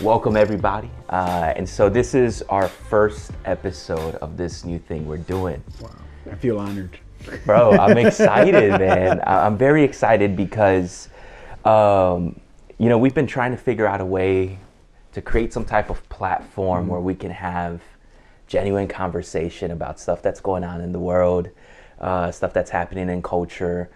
welcome everybody. Uh, and so this is our first episode of this new thing we're doing. Wow, I feel honored. Bro, I'm excited, man. I'm very excited because, um, you know, we've been trying to figure out a way to create some type of platform where we can have genuine conversation about stuff that's going on in the world, uh, stuff that's happening in culture,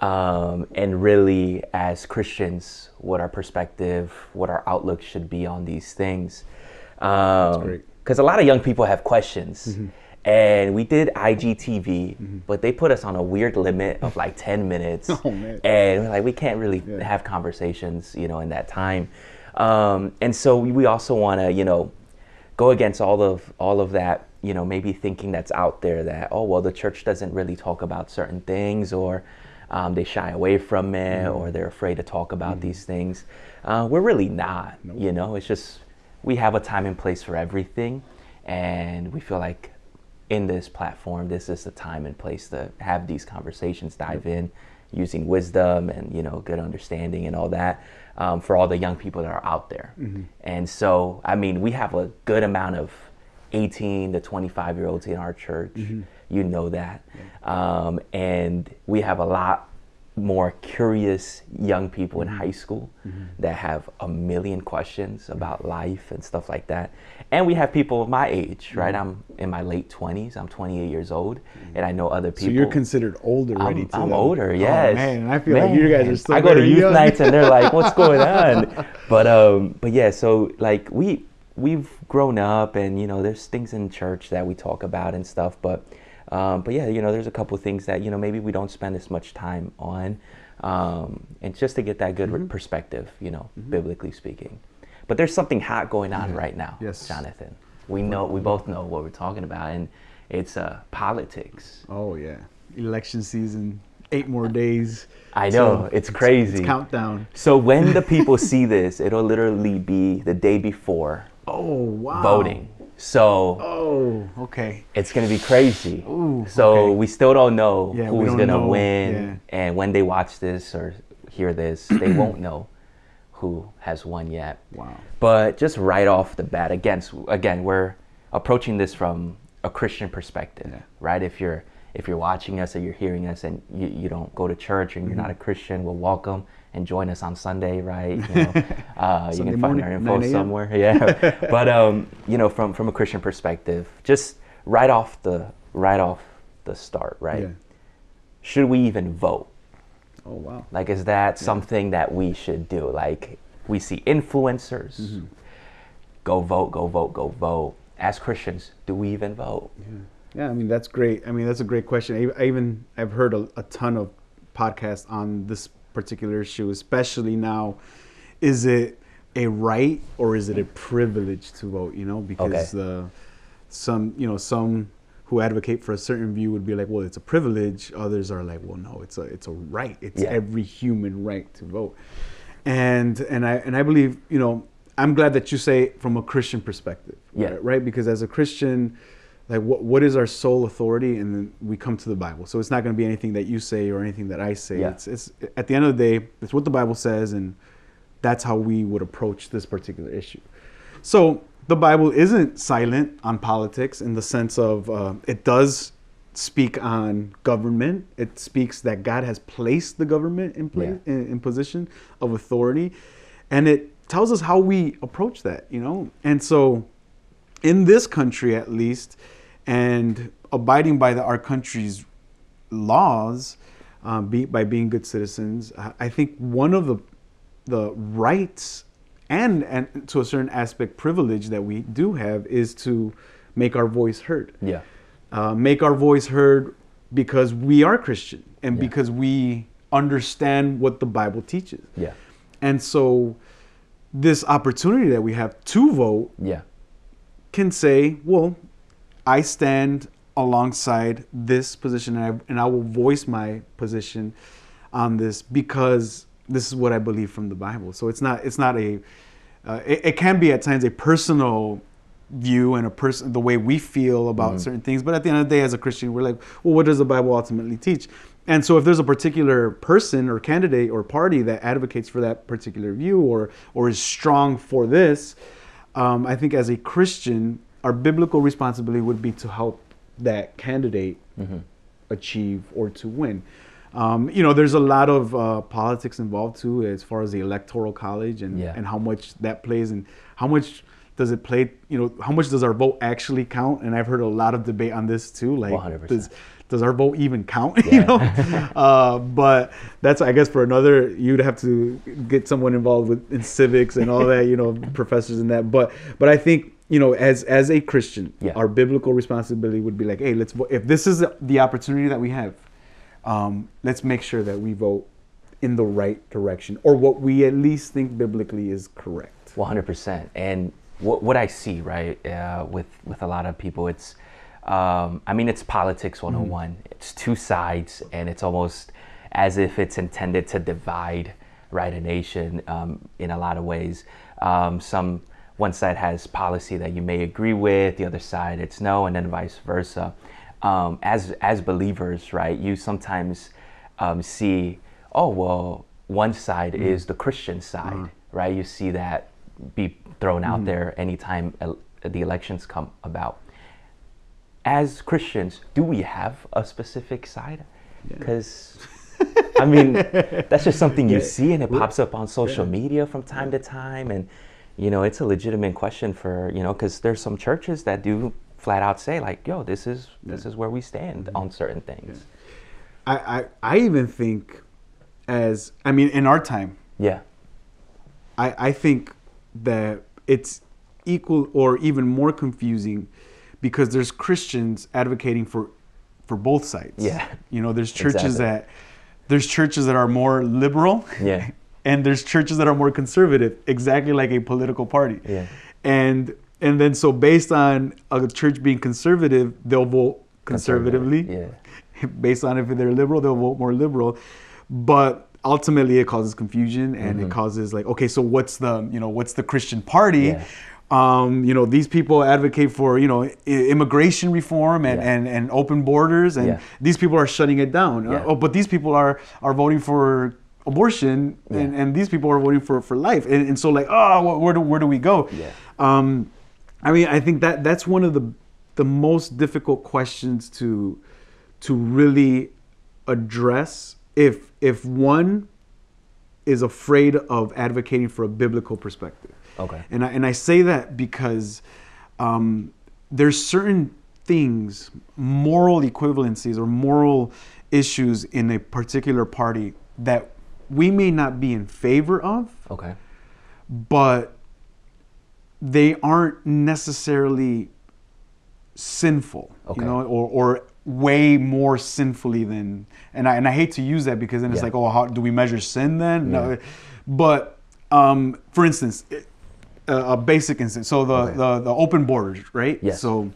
um, and really, as Christians, what our perspective, what our outlook should be on these things. Um. Because a lot of young people have questions. And we did IGTV, but they put us on a weird limit of like 10 minutes. Oh, man. And we're like, we can't really Yeah. have conversations, you know, in that time. Um, and so we, we also want to, you know, go against all of all of that, you know, maybe thinking that's out there that oh well, the church doesn't really talk about certain things, or um, they shy away from it, Mm-hmm. or they're afraid to talk about these things. Uh, we're really not, you know. It's just we have a time and place for everything, and we feel like in this platform, this is the time and place to have these conversations, dive in, using wisdom and you know good understanding and all that um, for all the young people that are out there. And so, I mean, we have a good amount of 18 to 25 year olds in our church. Mm-hmm. You know that, um, and we have a lot more curious young people in mm-hmm. high school mm-hmm. that have a million questions about life and stuff like that. And we have people of my age, right? I'm in my late 20s. I'm 28 years old, and I know other So people. you're considered old already. I'm, I'm older, Oh, yes. man, and I feel like you guys are still I go to youth young. nights and they're like, "What's going on?" But um, but yeah, so like we we've grown up, and you know, there's things in church that we talk about and stuff. But um, but yeah, you know, there's a couple things that you know maybe we don't spend as much time on, um, and just to get that good Mm-hmm. perspective, you know, biblically speaking. But there's something hot going on right now, Yes. Jonathan. We know we both know what we're talking about, and it's uh, politics. Oh yeah, election season. Eight more days. I know, it's crazy. It's countdown. So when the people see this, it'll literally be the day before Oh wow. voting. So Oh okay. it's gonna be crazy. Ooh, so okay. we still don't know Yeah, who's don't gonna know, win, yeah. and when they watch this or hear this, they won't know who has won yet. Wow. But just right off the bat, again, again, we're approaching this from a Christian perspective, Yeah. right? If you're if you're watching us or you're hearing us and you, you don't go to church and you're not a Mm-hmm. Christian, well, welcome and join us on Sunday, right? You, know, uh, you can find morning, our info somewhere, yeah. but um, you know, from from a Christian perspective, just right off the right off the start, right? Yeah. Should we even vote? Oh wow. Like, is that something that we should do? Like, we see influencers Mm-hmm. go vote, go vote, go vote. As Christians, do we even vote? Yeah, I mean that's great. I mean that's a great question. I, I even I've heard a, a ton of podcasts on this particular issue, especially now. Is it a right or is it a privilege to vote? You know, because uh, some you know some who advocate for a certain view would be like, well, it's a privilege. Others are like, well, no, it's a it's a right. It's Yeah. every human right to vote. And and I and I believe you know I'm glad that you say from a Christian perspective, Yeah. right? right? Because as a Christian, like what what is our sole authority? And then we come to the bible. So it's not going to be anything that you say or anything that i say. Yeah. it's, it's at the end of the day it's what the bible says and that's how we would approach this particular issue. So the bible isn't silent on politics in the sense of uh, it does speak on government. It speaks that god has placed the government in place Yeah. in, in position of authority. And it tells us how we approach that you know? And so in this country at least, and abiding by the, our country's laws, um, be, by being good citizens, I- think one of the the rights and and to a certain aspect privilege that we do have is to make our voice heard. Yeah. Uh, make our voice heard because we are Christian and Yeah. because we understand what the Bible teaches. Yeah. And so this opportunity that we have to vote Yeah. can say, well, I stand alongside this position and I, and I will voice my position on this because this is what I believe from the Bible. So it's not it's not a uh, it, it can be at times a personal view and a person the way we feel about mm-hmm. certain things but at the end of the day as a christian we're like well what does the bible ultimately teach and so if there's a particular person or candidate or party that advocates for that particular view or or is strong for this um, i think as a christian our biblical responsibility would be to help that candidate mm-hmm. achieve or to win um, you know, there's a lot of uh, politics involved too, as far as the electoral college and, yeah. and how much that plays and how much does it play you know how much does our vote actually count and i've heard a lot of debate on this too like 100%. does does our vote even count yeah. you know uh, but that's i guess for another you'd have to get someone involved with in civics and all that you know professors in that but but i think you know as as a christian yeah. our biblical responsibility would be like hey let's vote if this is the opportunity that we have um, let's make sure that we vote in the right direction or what we at least think biblically is correct 100% and what, what I see, right, uh, with, with a lot of people, it's, um, I mean, it's politics 101. Mm-hmm. It's two sides, and it's almost as if it's intended to divide, right, a nation um, in a lot of ways. Um, some, one side has policy that you may agree with, the other side it's no, and then vice versa. Um, as, as believers, right, you sometimes um, see, oh, well, one side mm-hmm. is the Christian side, mm-hmm. right? You see that be thrown out mm-hmm. there anytime the elections come about. As Christians, do we have a specific side? Because, yeah. I mean, that's just something you yeah. see and it pops up on social yeah. media from time to time. And, you know, it's a legitimate question for, you know, because there's some churches that do flat out say, like, yo, this is, this is where we stand mm-hmm. on certain things. I, I, I even think as, I mean, in our time. Yeah. I, I think that it's equal or even more confusing because there's Christians advocating for for both sides. Yeah. You know, there's churches exactly. that there's churches that are more liberal. Yeah. And there's churches that are more conservative, exactly like a political party. Yeah. And and then so based on a church being conservative, they'll vote conservatively. Yeah. Based on if they're liberal, they'll vote more liberal. But ultimately it causes confusion and mm-hmm. it causes like okay so what's the you know what's the christian party yeah. um, you know these people advocate for you know immigration reform and, yeah. and, and open borders and yeah. these people are shutting it down uh, oh, but these people are are voting for abortion and, and these people are voting for for life and, and so like oh where do, where do we go um, i mean i think that that's one of the the most difficult questions to to really address if if one is afraid of advocating for a biblical perspective. Okay. And I, and I say that because um, there's certain things, moral equivalencies or moral issues in a particular party that we may not be in favor of. Okay. But they aren't necessarily sinful, okay. you know, or, or way more sinfully than and I and I hate to use that because then it's yeah. like oh how do we measure sin then yeah. no but um, for instance a basic instance so the, okay. the the open borders right yes. so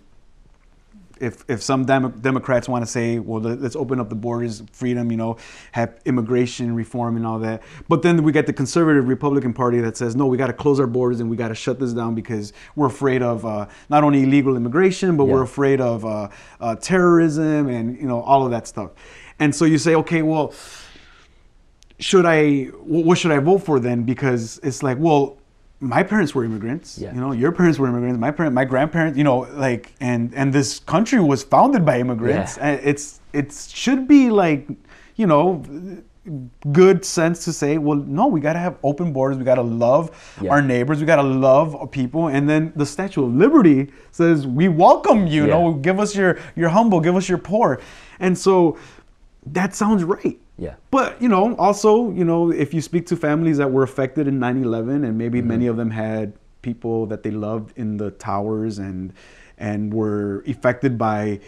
if if some Dem- Democrats want to say, well, let's open up the borders, freedom, you know, have immigration reform and all that, but then we get the conservative Republican Party that says, no, we got to close our borders and we got to shut this down because we're afraid of uh, not only illegal immigration, but yeah. we're afraid of uh, uh, terrorism and you know all of that stuff. And so you say, okay, well, should I? What should I vote for then? Because it's like, well, my parents were immigrants. Yeah. You know, your parents were immigrants. My parent, my grandparents. You know, like, and and this country was founded by immigrants. Yeah. Uh, it's it should be like, you know, good sense to say, well, no, we got to have open borders. We got to love yeah. our neighbors. We got to love people. And then the Statue of Liberty says, we welcome you. Yeah. know, give us your your humble, give us your poor. And so that sounds right. Yeah. But, you know, also, you know, if you speak to families that were affected in 9/11 and maybe mm-hmm. many of them had people that they loved in the towers and and were affected by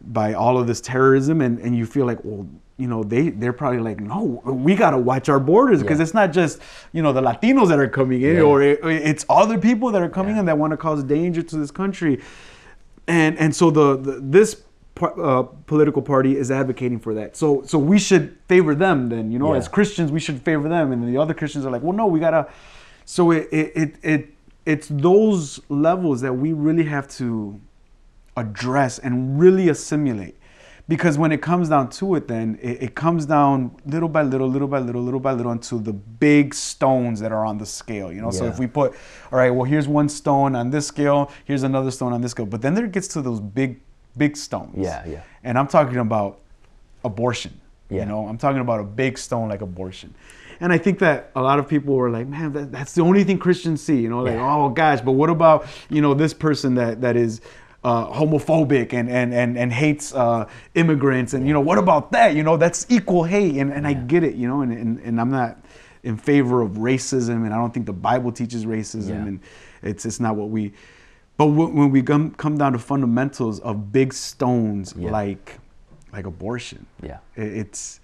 by all of this terrorism and and you feel like, well, you know, they they're probably like, no, we got to watch our borders because yeah. it's not just, you know, the Latinos that are coming in yeah. or it, it's other people that are coming yeah. in that want to cause danger to this country. And and so the, the this uh, political party is advocating for that. So so we should favor them then, you know, yeah. as Christians we should favor them and the other Christians are like, "Well, no, we got to so it it it, it it's those levels that we really have to address and really assimilate because when it comes down to it then it, it, comes down little by little little by little little by little until the big stones that are on the scale you know yeah. so if we put all right well here's one stone on this scale here's another stone on this scale but then there gets to those big big stones yeah yeah and i'm talking about abortion yeah. you know i'm talking about a big stone like abortion and I think that a lot of people were like, man, that, that's the only thing Christians see, you know, like, yeah. oh gosh, but what about, you know, this person that, that is uh, homophobic and, and, and, and hates uh, immigrants. And, you know, what about that? You know, that's equal hate. And, and I get it, you know, and, and, and I'm not in favor of racism. And I don't think the Bible teaches racism. Yeah. And it's, it's not what we, but when we come, come down to fundamentals of big stones yeah. like, like abortion, yeah, it's,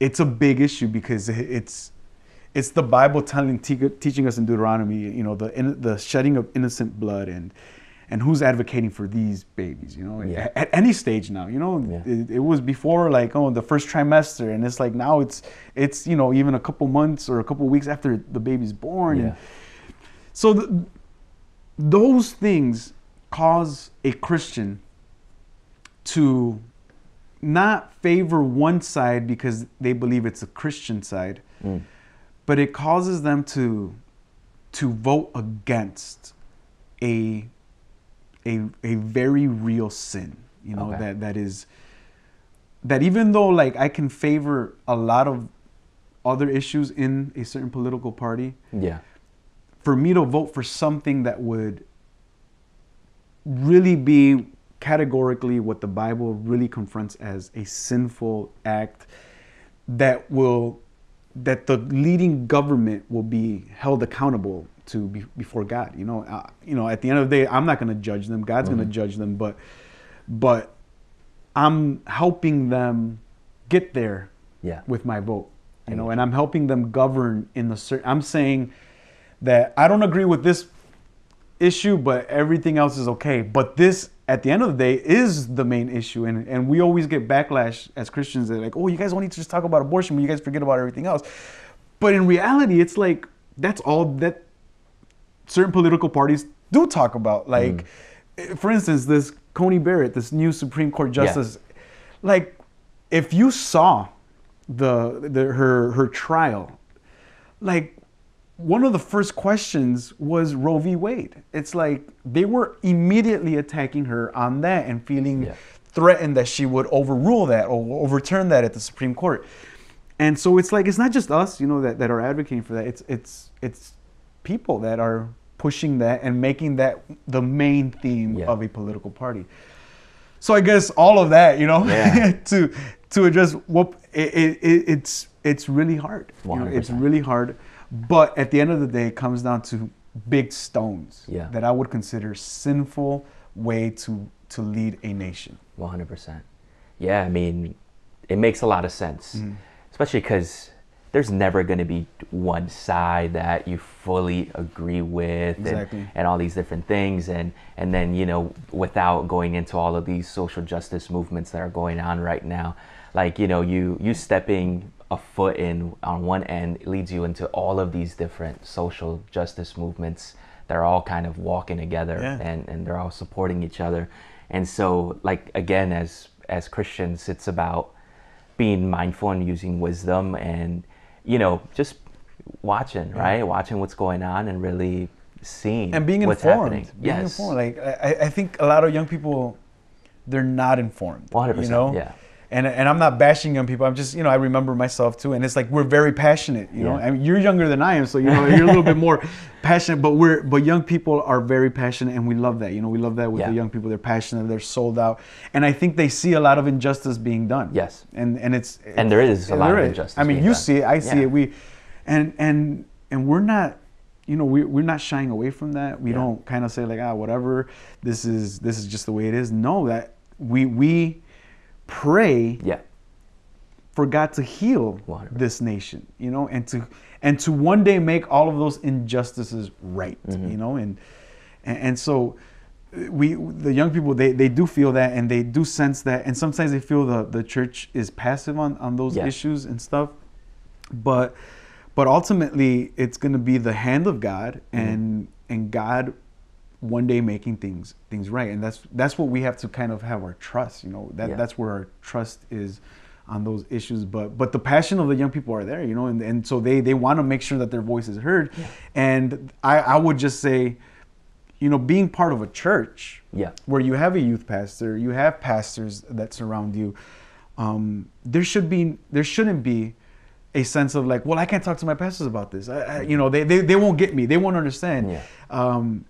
it's a big issue because it's, it's the Bible telling, teaching us in Deuteronomy, you know, the, the shedding of innocent blood and, and who's advocating for these babies you know yeah. at, any stage now you know yeah. it, it, was before like oh the first trimester and it's like now it's it's you know even a couple months or a couple weeks after the baby's born yeah. and so the, those things cause a christian to not favor one side because they believe it's a christian side mm. but it causes them to to vote against a a, a very real sin you know okay. that that is that even though like i can favor a lot of other issues in a certain political party yeah for me to vote for something that would really be categorically what the bible really confronts as a sinful act that will that the leading government will be held accountable to be, before God. You know, uh, you know, at the end of the day, I'm not going to judge them. God's mm-hmm. going to judge them, but but I'm helping them get there yeah. with my vote. You know, and I'm helping them govern in the certain. I'm saying that I don't agree with this issue, but everything else is okay. But this, at the end of the day, is the main issue, and and we always get backlash as Christians. That like, oh, you guys only to just talk about abortion, but you guys forget about everything else. But in reality, it's like that's all that certain political parties do talk about. Like, mm. for instance, this Coney Barrett, this new Supreme Court justice. Yeah. Like, if you saw the, the her her trial, like one of the first questions was Roe v. Wade. It's like they were immediately attacking her on that and feeling yeah. threatened that she would overrule that or overturn that at the Supreme Court. And so it's like it's not just us, you know, that, that are advocating for that. It's it's it's people that are pushing that and making that the main theme yeah. of a political party. So I guess all of that, you know, yeah. to to address what it, it, it's it's really hard. You know, it's really hard. But at the end of the day, it comes down to big stones yeah. that I would consider sinful way to to lead a nation. One hundred percent. Yeah, I mean, it makes a lot of sense, mm-hmm. especially because there's never going to be one side that you fully agree with exactly. and, and all these different things and and then you know without going into all of these social justice movements that are going on right now like you know you you stepping a foot in on one end leads you into all of these different social justice movements that are all kind of walking together yeah. and and they're all supporting each other and so like again as as Christians it's about being mindful and using wisdom and you know, just watching, yeah. right? Watching what's going on and really seeing and being informed. Happening. Being yes. informed. Like I, I think a lot of young people, they're not informed. 100%. You know. Yeah and and I'm not bashing young people. I'm just you know I remember myself too, and it's like we're very passionate. You yeah. know, I mean, you're younger than I am, so you know you're a little bit more passionate. But we're but young people are very passionate, and we love that. You know, we love that with yeah. the young people. They're passionate. They're sold out, and I think they see a lot of injustice being done. Yes, and and it's and there is a lot of injustice. I mean, you done. see it, I see yeah. it. We, and and and we're not you know we, we're not shying away from that we yeah. don't kind of say like ah whatever this is this is just the way it is no that we we pray yeah for God to heal this nation, you know, and to and to one day make all of those injustices right, mm-hmm. you know, and, and and so we the young people they, they do feel that and they do sense that and sometimes they feel the, the church is passive on, on those yeah. issues and stuff but but ultimately it's going to be the hand of god mm-hmm. and and God one day making things things right. And that's that's what we have to kind of have our trust you know that Yeah. that's where our trust is on those issues. But but the passion of the young people are there you know and, and so they they want to make sure that their voice is heard. And i i would just say you know being part of a church Yeah. where you have a youth pastor you have pastors that surround you um there should be there shouldn't be a sense of like well i can't talk to my pastors about this. I, I, you know they, they they won't get me. They won't understand. Yeah. um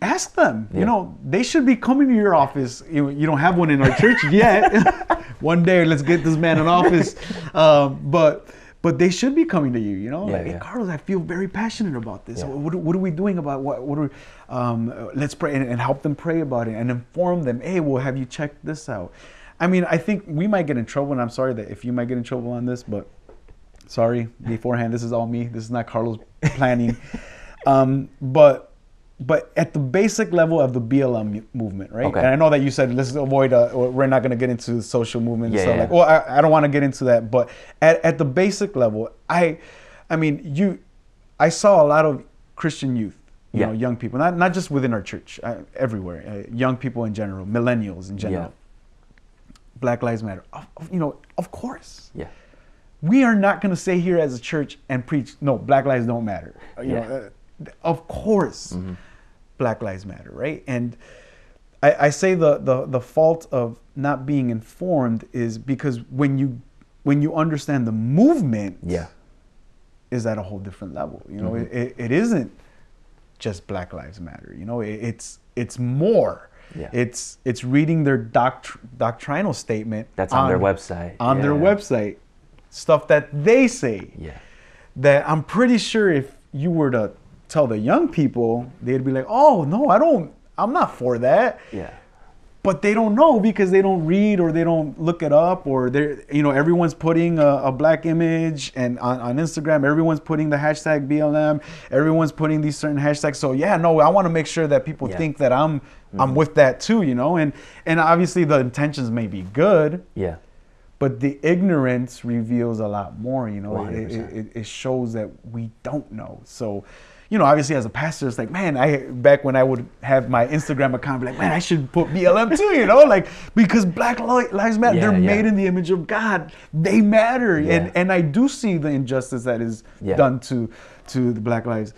ask them. Yeah. you know they should be coming to your office. You, you don't have one in our church yet. One day let's get this man an office. Um, but but they should be coming to you you know? Yeah, like, hey, carlos i feel very passionate about this. What, what are we doing about what what are um, let's pray and, and help them pray about it and inform them hey well have you checked this out. I mean i think we might get in trouble and i'm sorry that if you might get in trouble on this but sorry beforehand this is all me. This is not carlos planning. Um, but but at the basic level of the BLM movement, right? Okay. And I know that you said let's avoid. Uh, or we're not going to get into the social movement. Yeah, stuff yeah. like, well, I, I don't want to get into that. But at, at the basic level, I, I mean, you, I saw a lot of Christian youth, you Yeah. know, young people, not not just within our church, uh, everywhere, uh, young people in general, millennials in general. Black Lives Matter. Of, of- you know, of course Yeah. we are not going to stay here as a church and preach no black lives don't matter you Yeah. know uh, of course black lives matter right and I, I say the, the the fault of not being informed is because when you when you understand the movement Yeah. is at a whole different level you know it, it, it isn't just black lives matter you know it, it's it's more Yeah. it's it's reading their doct- doctrinal statement That's on their website. on their website stuff that they say Yeah. that i'm pretty sure if you were to tell the young people they'd be like oh no i don't i'm not for that. Yeah. but they don't know because they don't read or they don't look it up or they're you know everyone's putting a, a black image and on, on instagram everyone's putting the hashtag blm everyone's putting these certain hashtags. So yeah no i want to make sure that people Yeah. think that i'm i'm with that too you know? And and obviously the intentions may be good Yeah. but the ignorance reveals a lot more you know? It, it, it shows that we don't know. So you know obviously as a pastor it's like man i back when i would have my instagram account be like man i should put blm too you know like because black lives matter Yeah, they're yeah. made in the image of god they matter Yeah. and and i do see the injustice that is done to to the black lives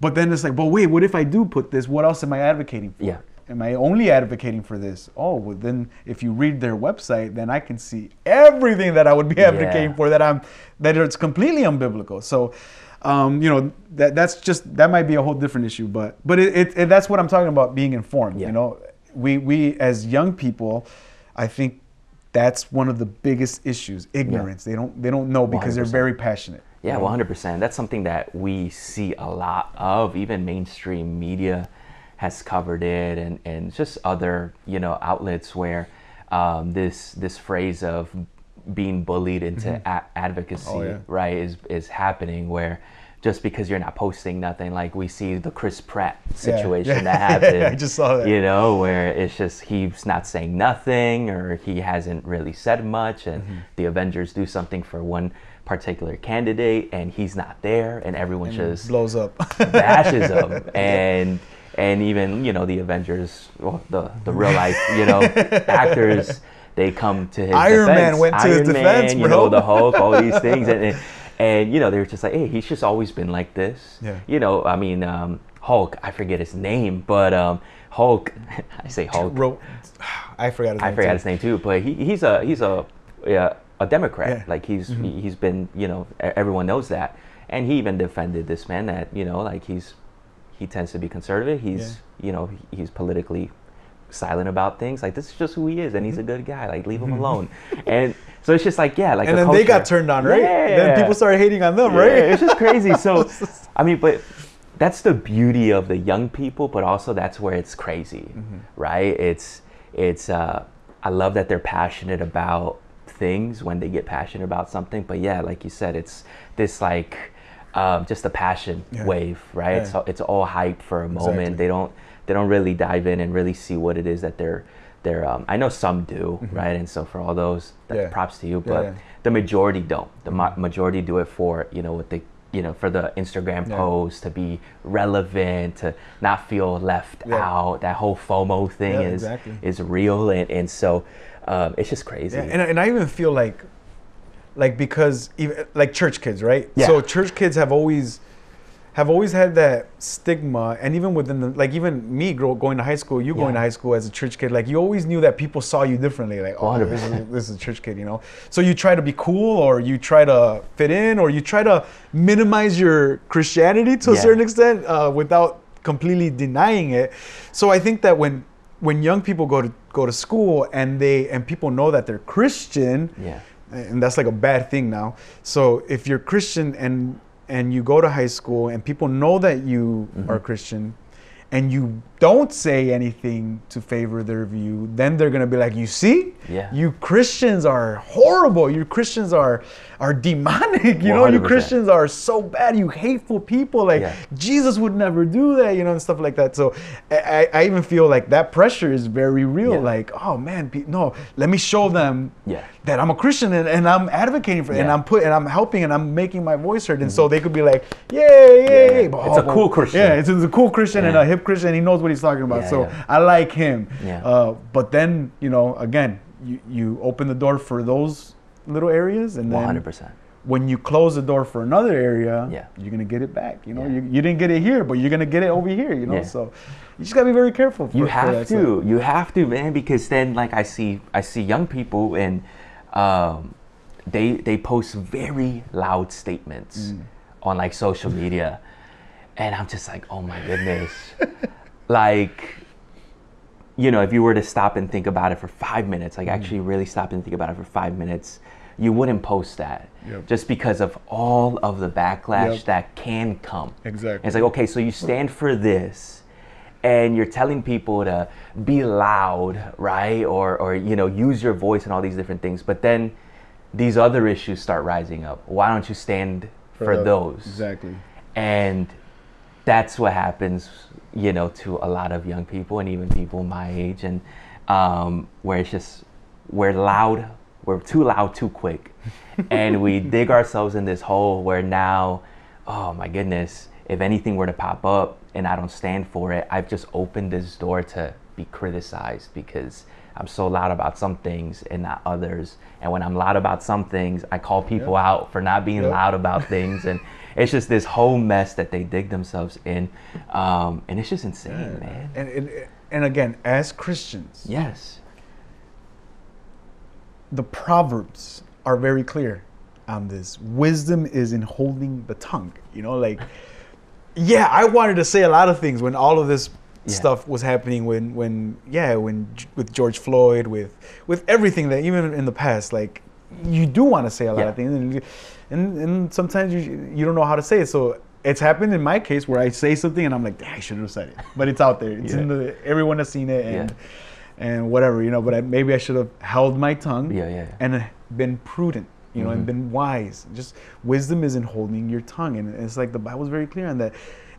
but then it's like but wait what if i do put this what else am i advocating for Yeah. Am I only advocating for this? Oh, well, then if you read their website, then I can see everything that I would be advocating for that I'm that it's completely unbiblical. So, um, you know, that that's just that might be a whole different issue, but but it, it, it that's what I'm talking about being informed. Yeah. You know, we we as young people, I think that's one of the biggest issues: ignorance. They don't they don't know because they're very passionate. Yeah, 100%. That's something that we see a lot of. Even mainstream media has covered it, and, and just other you know outlets where um, this this phrase of being bullied into a- advocacy, Oh, yeah. right, is is happening. Where just because you're not posting nothing, like we see the Chris Pratt situation yeah. that happened. I just saw that. You know, where it's just he's not saying nothing or he hasn't really said much, and Mm-hmm. the Avengers do something for one particular candidate, and he's not there, and everyone just blows up. bashes him, and and even you know the Avengers, well, the the real life you know actors, they come to his defense. Iron Man went to his Iron defense, Man, you bro. know the Hulk, all these things, and, and and you know they're just like, hey, he's just always been like this. Yeah. You know, I mean, um, Hulk, I forget his name, but um, Hulk, I say Hulk. Wrote, I forgot his I name. forgot too. his name too, but he, he's a he's a yeah, a Democrat. Yeah. Mm-hmm. Like he's he, he's been you know everyone knows that, and he even defended this man that you know like he's he tends to be conservative. He's you know he's politically silent about things. Like this is just who he is, and he's a good guy. Like leave him alone. and so it's just like yeah, like Mm-hmm. and the then they got turned on, right? Yeah. Then people started hating on them, Yeah, right? It's just crazy. So, I mean, but that's the beauty of the young people, but also that's where it's crazy, Mm-hmm. right? It's it's. Uh, I love that they're passionate about things when they get passionate about something. But yeah, like you said, it's this like um, just a passion Yeah. wave, right? Yeah. It's all, it's all hype for a moment. Exactly. They don't they don't really dive in and really see what it is that they're they're. Um, I know some do, right? And so for all those, that's Mm-hmm. Yeah. props to you. But the majority don't. The ma- majority do it for you know what they you know, for the Instagram post to be relevant, to not feel left out. That whole FOMO thing is exactly. is real, and and so um, it's just crazy. And, and I even feel like, like because even like church kids, right? Yeah. So church kids have always, have always had that stigma, and even within the like even me grow, going to high school, you going to high school as a church kid, like you always knew that people saw you differently, like oh this is, this is a church kid, you know. So you try to be cool, or you try to fit in, or you try to minimize your Christianity to a certain extent uh, without completely denying it. So I think that when when young people go to go to school and they and people know that they're Christian, Yeah. And that's like a bad thing now. So if you're Christian and and you go to high school and people know that you Mm-hmm. are Christian and you don't say anything to favor their view, then they're gonna be like, you see, Yeah. you Christians are horrible. You Christians are are demonic. You know, you Christians are so bad. You hateful people. Like Yeah. Jesus would never do that. You know, and stuff like that. So I, I- even feel like that pressure is very real. Yeah. Like, oh man, no, let me show them that I'm a Christian and, and I'm advocating for it and I'm put and I'm helping and I'm making my voice heard. And so mm-hmm. they could be like, yay, yay, Yeah. yay. But, It's a cool oh, Christian. Yeah, it's, it's a cool Christian and a hip Christian. He knows what he's talking about. Yeah, so yeah. I like him. Yeah. Uh, but then, you know, again, you, you open the door for those little areas and then 100%. when you close the door for another area, Yeah. you're gonna get it back. You know, Yeah. you, you didn't get it here, but you're gonna get it over here. You know, Yeah. so you just gotta be very careful. For, you have to stuff. you have to man because then like i see i see young people and um, they they post very loud statements Mm. on like social media and i'm just like oh my goodness like you know if you were to stop and think about it for five minutes Mm. like actually really stop and think about it for five minutes you wouldn't post that Yep. just because of all of the backlash Yep. that can come Exactly. it's like, okay, so you stand for this and you're telling people to be loud, right? Or, or you know, use your voice and all these different things. But then these other issues start rising up. Why don't you stand for, the- those? Exactly. And that's what happens, you know, to a lot of young people and even people my age, and um, where it's just we're loud, we're too loud too quick, and we dig ourselves in this hole where now, oh my goodness, if anything were to pop up and I don't stand for it, I've just opened this door to be criticized because I'm so loud about some things and not others. And when I'm loud about some things, I call people Yep. out for not being Yep. loud about things and it's just this whole mess that they dig themselves in um, and it's just insane man And, and and again, as Christians, yes the proverbs are very clear on this. Wisdom is in holding the tongue. You know, like yeah, I wanted to say a lot of things when all of this Yeah. stuff was happening when when yeah, when with George Floyd with with everything that even in the past like you do want to say a lot Yeah. of things and, and and sometimes you you don't know how to say it. So it's happened in my case where I say something and I'm like, I should have said it. But it's out there. It's in the everyone has seen it and Yeah. and whatever, you know, but I, maybe I should have held my tongue Yeah, yeah, yeah. and been prudent, you know, and Mhm. been wise. Just wisdom is in holding your tongue. And it's like the Bible's very clear on that.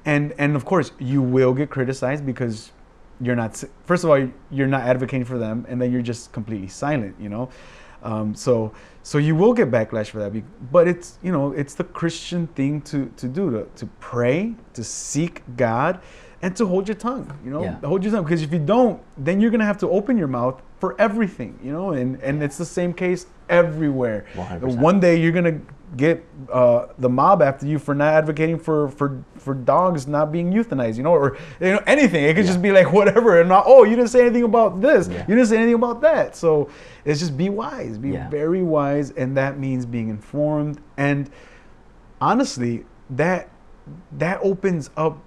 And and of course, you will get criticized because you're not first of all, you're not advocating for them and then you're just completely silent, you know. Um, so so you will get backlash for that, but it's you know it's the Christian thing to to do to to pray, to seek God, and to hold your tongue. You know, Yeah. hold your tongue because if you don't, then you're gonna have to open your mouth for everything. You know, and and it's the same case everywhere. 100%. One day you're gonna get uh, the mob after you for not advocating for for for dogs not being euthanized. You know, or you know anything. It could just be like whatever, and not oh you didn't say anything about this. Yeah. You didn't say anything about that. So it's just be wise, be Yeah. very wise, and that means being informed and honestly that that opens up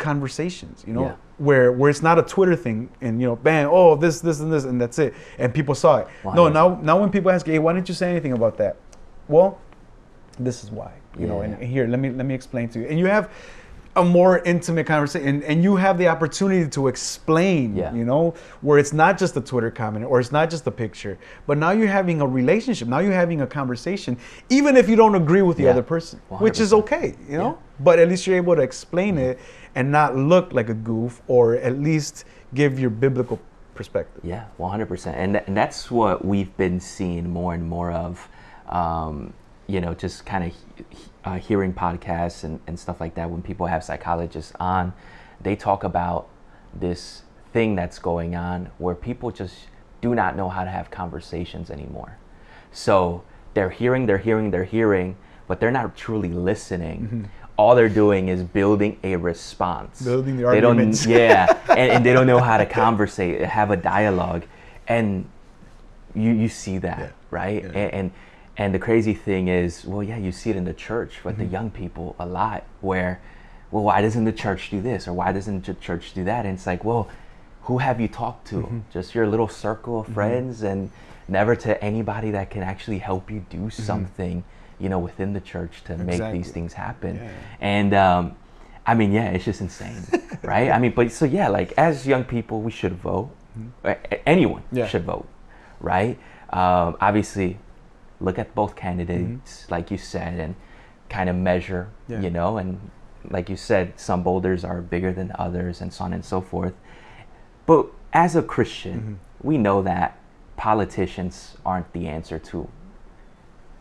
conversations you know Yeah. where where it's not a twitter thing and you know bam oh this this and this and that's it. And people saw it. Wow, no now now when people ask hey why didn't you say anything about that? Well this is why you know and here let me let me explain to you. And you have a more intimate conversation and, and you have the opportunity to explain Yeah. you know where it's not just a twitter comment or it's not just a picture but now you're having a relationship now you're having a conversation even if you don't agree with the Yeah. other person which is okay you know? But at least you're able to explain it and not look like a goof or at least give your biblical perspective Yeah, 100%. And, th- and that's what we've been seeing more and more of. Um, you know, just kind of uh, hearing podcasts and, and stuff like that, when people have psychologists on, they talk about this thing that's going on where people just do not know how to have conversations anymore. So they're hearing, they're hearing, they're hearing, but they're not truly listening. Mm-hmm. All they're doing is building a response. Building the they arguments. Don't, yeah, and, and, they don't know how to conversate, have a dialogue, and you you see that, yeah. right? Yeah. And, and, and the crazy thing is, well, yeah, you see it in the church with mm-hmm. the young people a lot, where, well, why doesn't the church do this or why doesn't the church do that? And it's like, well, who have you talked to? Mm-hmm. Just your little circle of mm-hmm. friends, and never to anybody that can actually help you do mm-hmm. something, you know, within the church to exactly. make these things happen. Yeah. And um, I mean, yeah, it's just insane, right? I mean, but so yeah, like as young people, we should vote. Mm-hmm. Anyone yeah. should vote, right? Um, obviously, look at both candidates, mm-hmm. like you said, and kind of measure, yeah. you know, and like you said, some boulders are bigger than others, and so on and so forth. But as a Christian, mm-hmm. we know that politicians aren't the answer to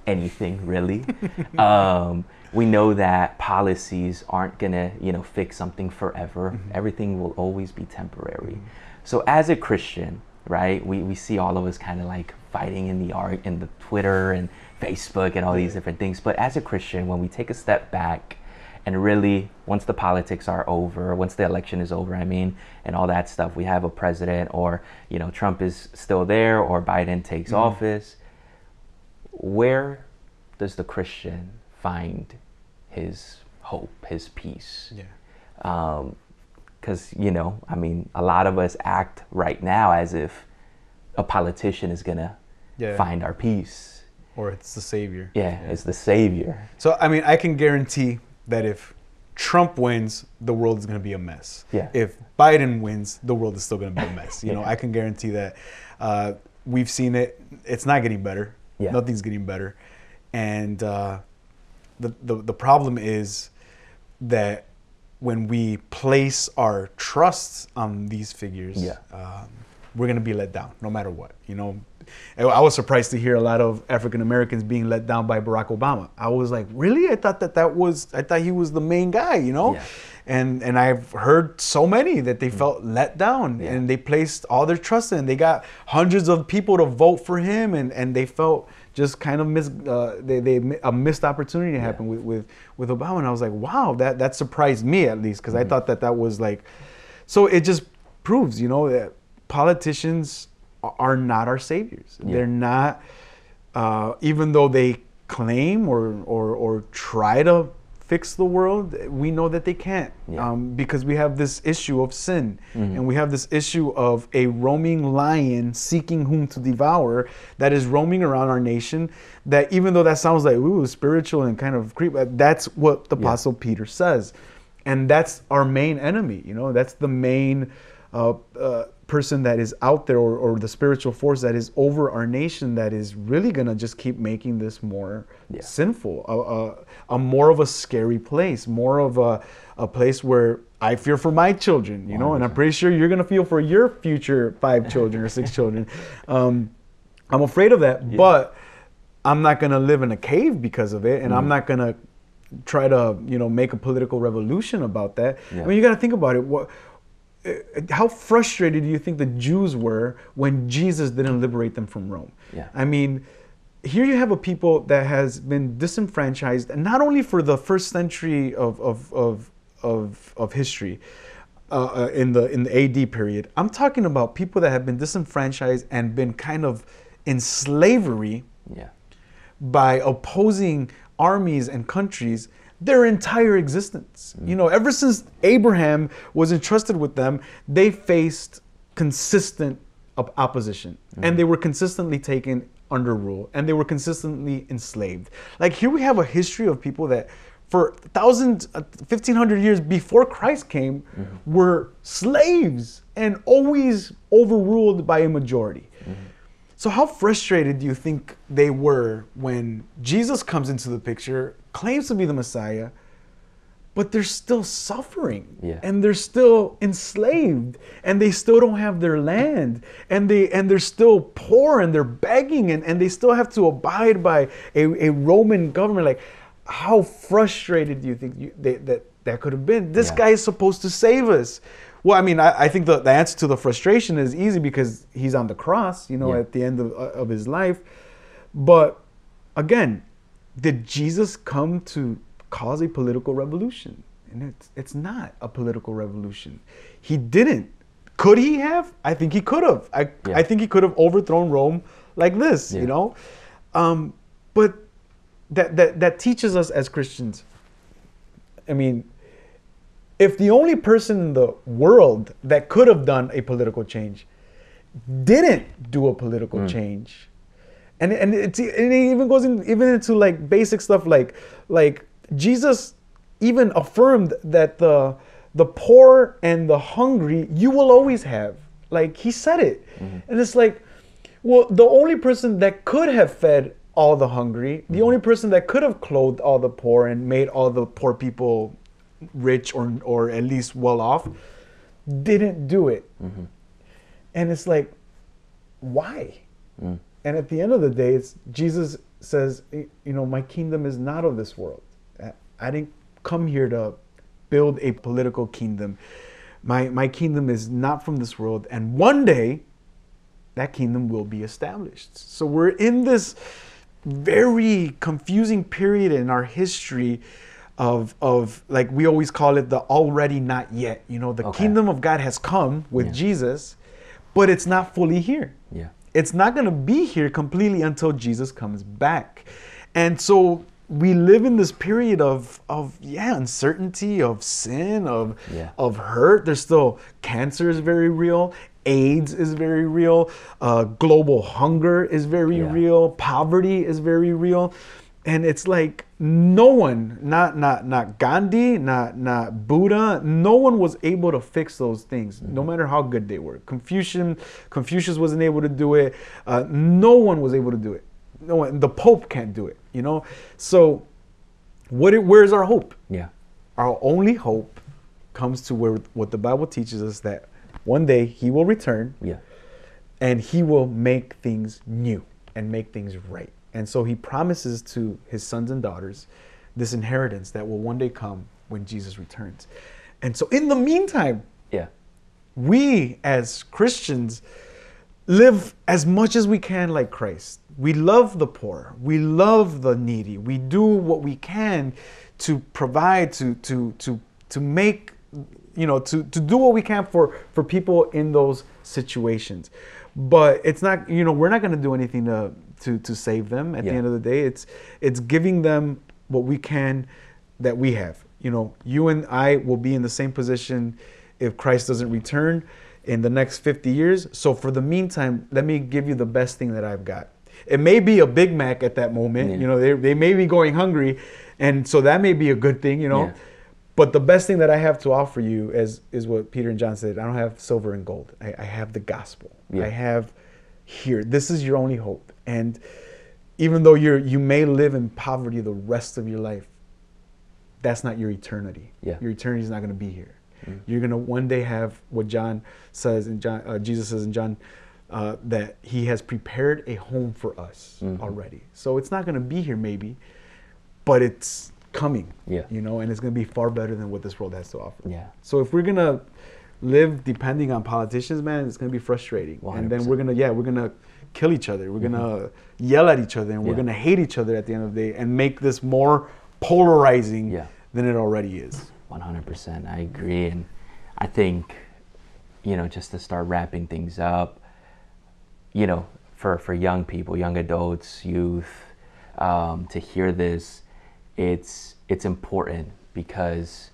anything really. um, we know that policies aren't gonna, you know, fix something forever. Mm-hmm. Everything will always be temporary. Mm-hmm. So as a Christian, right, we, we see all of us kind of like fighting in the art in the Twitter and Facebook and all these different things. But as a Christian, when we take a step back and really once the politics are over once the election is over i mean and all that stuff we have a president or you know trump is still there or biden takes mm-hmm. office where does the christian find his hope his peace yeah because um, you know i mean a lot of us act right now as if a politician is gonna yeah. find our peace or it's the savior yeah, yeah, it's the savior so i mean i can guarantee that if Trump wins, the world is going to be a mess. Yeah. If Biden wins, the world is still going to be a mess. You yeah. know, I can guarantee that. Uh, we've seen it. It's not getting better. Yeah. Nothing's getting better. And uh, the, the the problem is that when we place our trust on these figures, yeah. um, we're going to be let down no matter what. You know, I was surprised to hear a lot of African Americans being let down by Barack Obama. I was like, really? I thought that that was, I thought he was the main guy, you know? Yeah. And, and I've heard so many that they mm. felt let down yeah. and they placed all their trust in. They got hundreds of people to vote for him and, and they felt just kind of miss, uh, they, they, a missed opportunity yeah. happened with, with, with Obama. And I was like, wow, that, that surprised me at least because mm-hmm. I thought that that was like, so it just proves, you know, that politicians are not our saviors. Yeah. They're not, uh, even though they claim or, or, or try to fix the world, we know that they can't yeah. um, because we have this issue of sin mm-hmm. and we have this issue of a roaming lion seeking whom to devour that is roaming around our nation. That even though that sounds like ooh spiritual and kind of creep, that's what the yeah. Apostle Peter says, and that's our main enemy. You know, that's the main. Uh, uh, person that is out there or, or, the spiritual force that is over our nation that is really going to just keep making this more yeah. sinful a, a, a, more of a scary place more of a, a place where i fear for my children you 100%. know and i'm pretty sure you're going to feel for your future five children or six children um, i'm afraid of that yeah. but i'm not going to live in a cave because of it and mm. i'm not going to try to you know make a political revolution about that yeah. i mean you got to think about it what how frustrated do you think the Jews were when Jesus didn't liberate them from Rome? Yeah. I mean, here you have a people that has been disenfranchised, and not only for the first century of of of of, of history. Uh, uh in the in the AD period, I'm talking about people that have been disenfranchised and been kind of in slavery yeah. by opposing armies and countries their entire existence. Mm. You know, ever since Abraham was entrusted with them, they faced consistent op- opposition mm. and they were consistently taken under rule and they were consistently enslaved. Like here we have a history of people that for thousand, uh, 1500 years before Christ came mm-hmm. were slaves and always overruled by a majority. Mm-hmm. So, how frustrated do you think they were when Jesus comes into the picture claims to be the Messiah, but they're still suffering. Yeah. and they're still enslaved. And they still don't have their land. And they and they're still poor and they're begging. And, and they still have to abide by a, a roman government. Like how frustrated do you think you, they, that that could have been? This Yeah. guy is supposed to save us. Well i mean i, I think the, the answer to the frustration is easy because he's on the cross you know Yeah. at the end of, of his life. But again, did Jesus come to cause a political revolution? And it's it's not a political revolution. He didn't. Could he have? I think he could have. I Yeah. I think he could have overthrown Rome like this, Yeah. you know? Um, but that, that that teaches us as Christians. I mean, if the only person in the world that could have done a political change didn't do a political change, and and it's and it even goes in, even into like basic stuff like like Jesus even affirmed that the the poor and the hungry you will always have. Like he said it, mm-hmm. and it's like, well, the only person that could have fed all the hungry, the mm-hmm. only person that could have clothed all the poor and made all the poor people rich or or at least well off, didn't do it. Mm-hmm. And it's like, why? Mm. And at the end of the day, it's Jesus says, you know, my kingdom is not of this world. I- didn't come here to build a political kingdom. My my kingdom is not from this world, and one day that kingdom will be established. So we're in this very confusing period in our history of of like we always call it the already not yet. You know, the Okay. kingdom of God has come with Yeah. Jesus, but it's not fully here. Yeah. It's not going to be here completely until Jesus comes back. And so we live in this period of of yeah, uncertainty, of sin, of Yeah. of hurt. There's still cancer is very real. AIDS is very real. Uh, global hunger is very Yeah. real. Poverty is very real. And it's like no one, not not not Gandhi, not not Buddha, no one was able to fix those things, no matter how good they were. Confucian, Confucius wasn't able to do it. Uh, no one was able to do it. No one. The Pope can't do it. You know. So, what? it- Where's our hope? Yeah. Our only hope comes to where what the Bible teaches us that one day He will return Yeah. and he will make things new and make things right. And so he promises to his sons and daughters this inheritance that will one day come when Jesus returns. And so in the meantime, Yeah. we as Christians live as much as we can like Christ. We love the poor. We love the needy. We do what we can to provide to to to to make you know to to do what we can for for people in those situations. But it's not you know we're not going to do anything to to to save them at the end of the day. It's it's giving them what we can that we have. You know, you and I will be in the same position if Christ doesn't return in the next 50 years. So for the meantime, let me give you the best thing that I've got. It may be a Big Mac at that moment. Yeah. You know, they, they may be going hungry. And so that may be a good thing, you know. Yeah. But the best thing that I have to offer you is, is what Peter and John said. I don't have silver and gold. I, I have the gospel. Yeah. I have here. This is your only hope. And even though you're you may live in poverty the rest of your life, that's not your eternity. Yeah. Your eternity is not going to be here. You're going to one day have what John says in John, uh, Jesus says in John, uh, that He has prepared a home for us Mhm. already. So it's not going to be here maybe, but it's coming. Yeah. You know, and it's going to be far better than what this world has to offer. Yeah. So if we're gonna live depending on politicians, man, it's gonna be frustrating. And then we're gonna, yeah, we're gonna kill each other. We're gonna yell at each other, and we're Mm-hmm. Gonna hate each other at the end of the day, and make this more polarizing Yeah. than it already is. 100%. I agree. And I think, you know, just to start wrapping things up, you know, for, for young people, young adults, youth, um, to hear this, it's, it's important because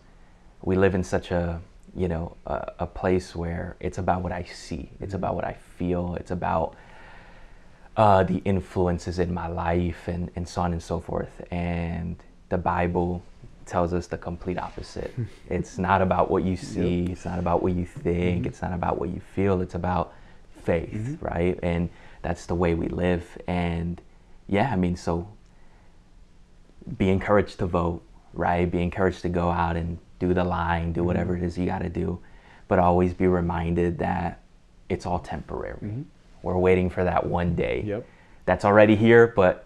we live in such a, you know, a, a place where it's about what I see, it's mm-hmm. about what I feel, it's about uh, the influences in my life and, and so on and so forth. And the Bible tells us the complete opposite. it's not about what you see, it's not about what you think, mm-hmm. it's not about what you feel, it's about faith, mm-hmm. right? And that's the way we live. And yeah, I mean, so be encouraged to vote, right? Be encouraged to go out and do the line, do whatever Mm-hmm. it is you got to do, but always be reminded that it's all temporary. We're waiting for that one day. Mm-hmm. Yep. That's already here, but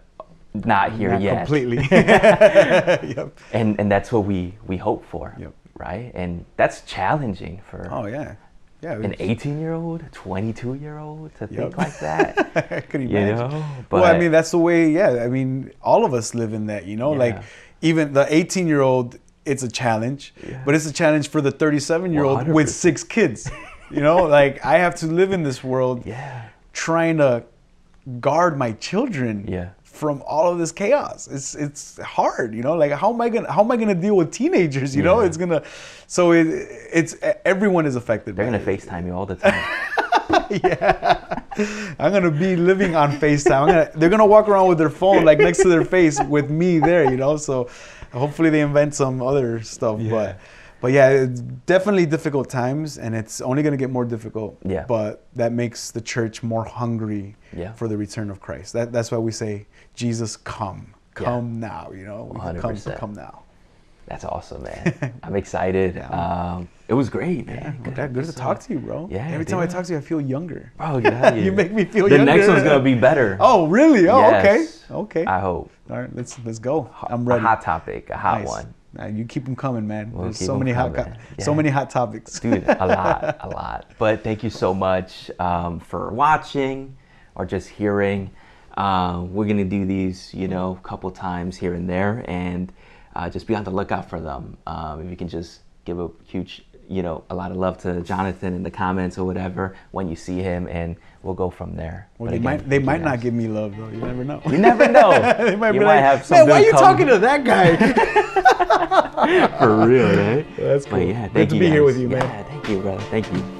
not here Not yet. completely. yep. And and that's what we we hope for. Yep. Right? And that's challenging for Oh yeah. Yeah. an 18 year old, 22 year old to Yep. think like that. I could you imagine. know? well, I mean, that's the way. Yeah, I mean, all of us live in that. You know, like even the 18 year old, it's a challenge, Yeah. but it's a challenge for the 37 year old with 100%. six kids. you know, like I have to live in this world, Yeah. trying to guard my children. Yeah. From all of this chaos, it's it's hard, you know. Like how am I gonna how am I gonna deal with teenagers? You know, it's gonna. So it it's everyone is affected. They're gonna it. FaceTime you all the time. yeah. I'm gonna be living on FaceTime. I'm gonna, they're gonna walk around with their phone like next to their face with me there, you know. So hopefully they invent some other stuff. Yeah. But but yeah, it's definitely difficult times, and it's only gonna get more difficult. Yeah. But that makes the church more hungry Yeah. for the return of Christ. That that's why we say, Jesus, come, Yeah. come now. You know, come, 100%. come now. That's awesome, man. I'm excited. Um, it was great, man. Good, good to talk to you, bro. Yeah, Every time I talk to you, I feel younger. Bro, out. You make me feel The younger. The next one's gonna be better. Oh, really? Oh, Yes. okay. Okay. I hope. All right, let's let's go. I'm A ready. hot topic, a hot Nice. one. Nah, you keep them coming, man. We'll There's so many hot, coming. co- so many hot topics. dude a lot a lot but thank you so much um, for watching or just hearing uh, we're gonna do these you know a couple times here and there and uh, just be on the lookout for them um, if you can just give a huge you know a lot of love to jonathan in the comments or whatever when you see him and we'll go from there Well, But they again, might they might not give me love though. You never know. you never know they might you be might like, have some man, why are you come- talking to that guy? for real right? That's but cool. yeah Good thank to you be here with you, man. yeah thank you brother thank you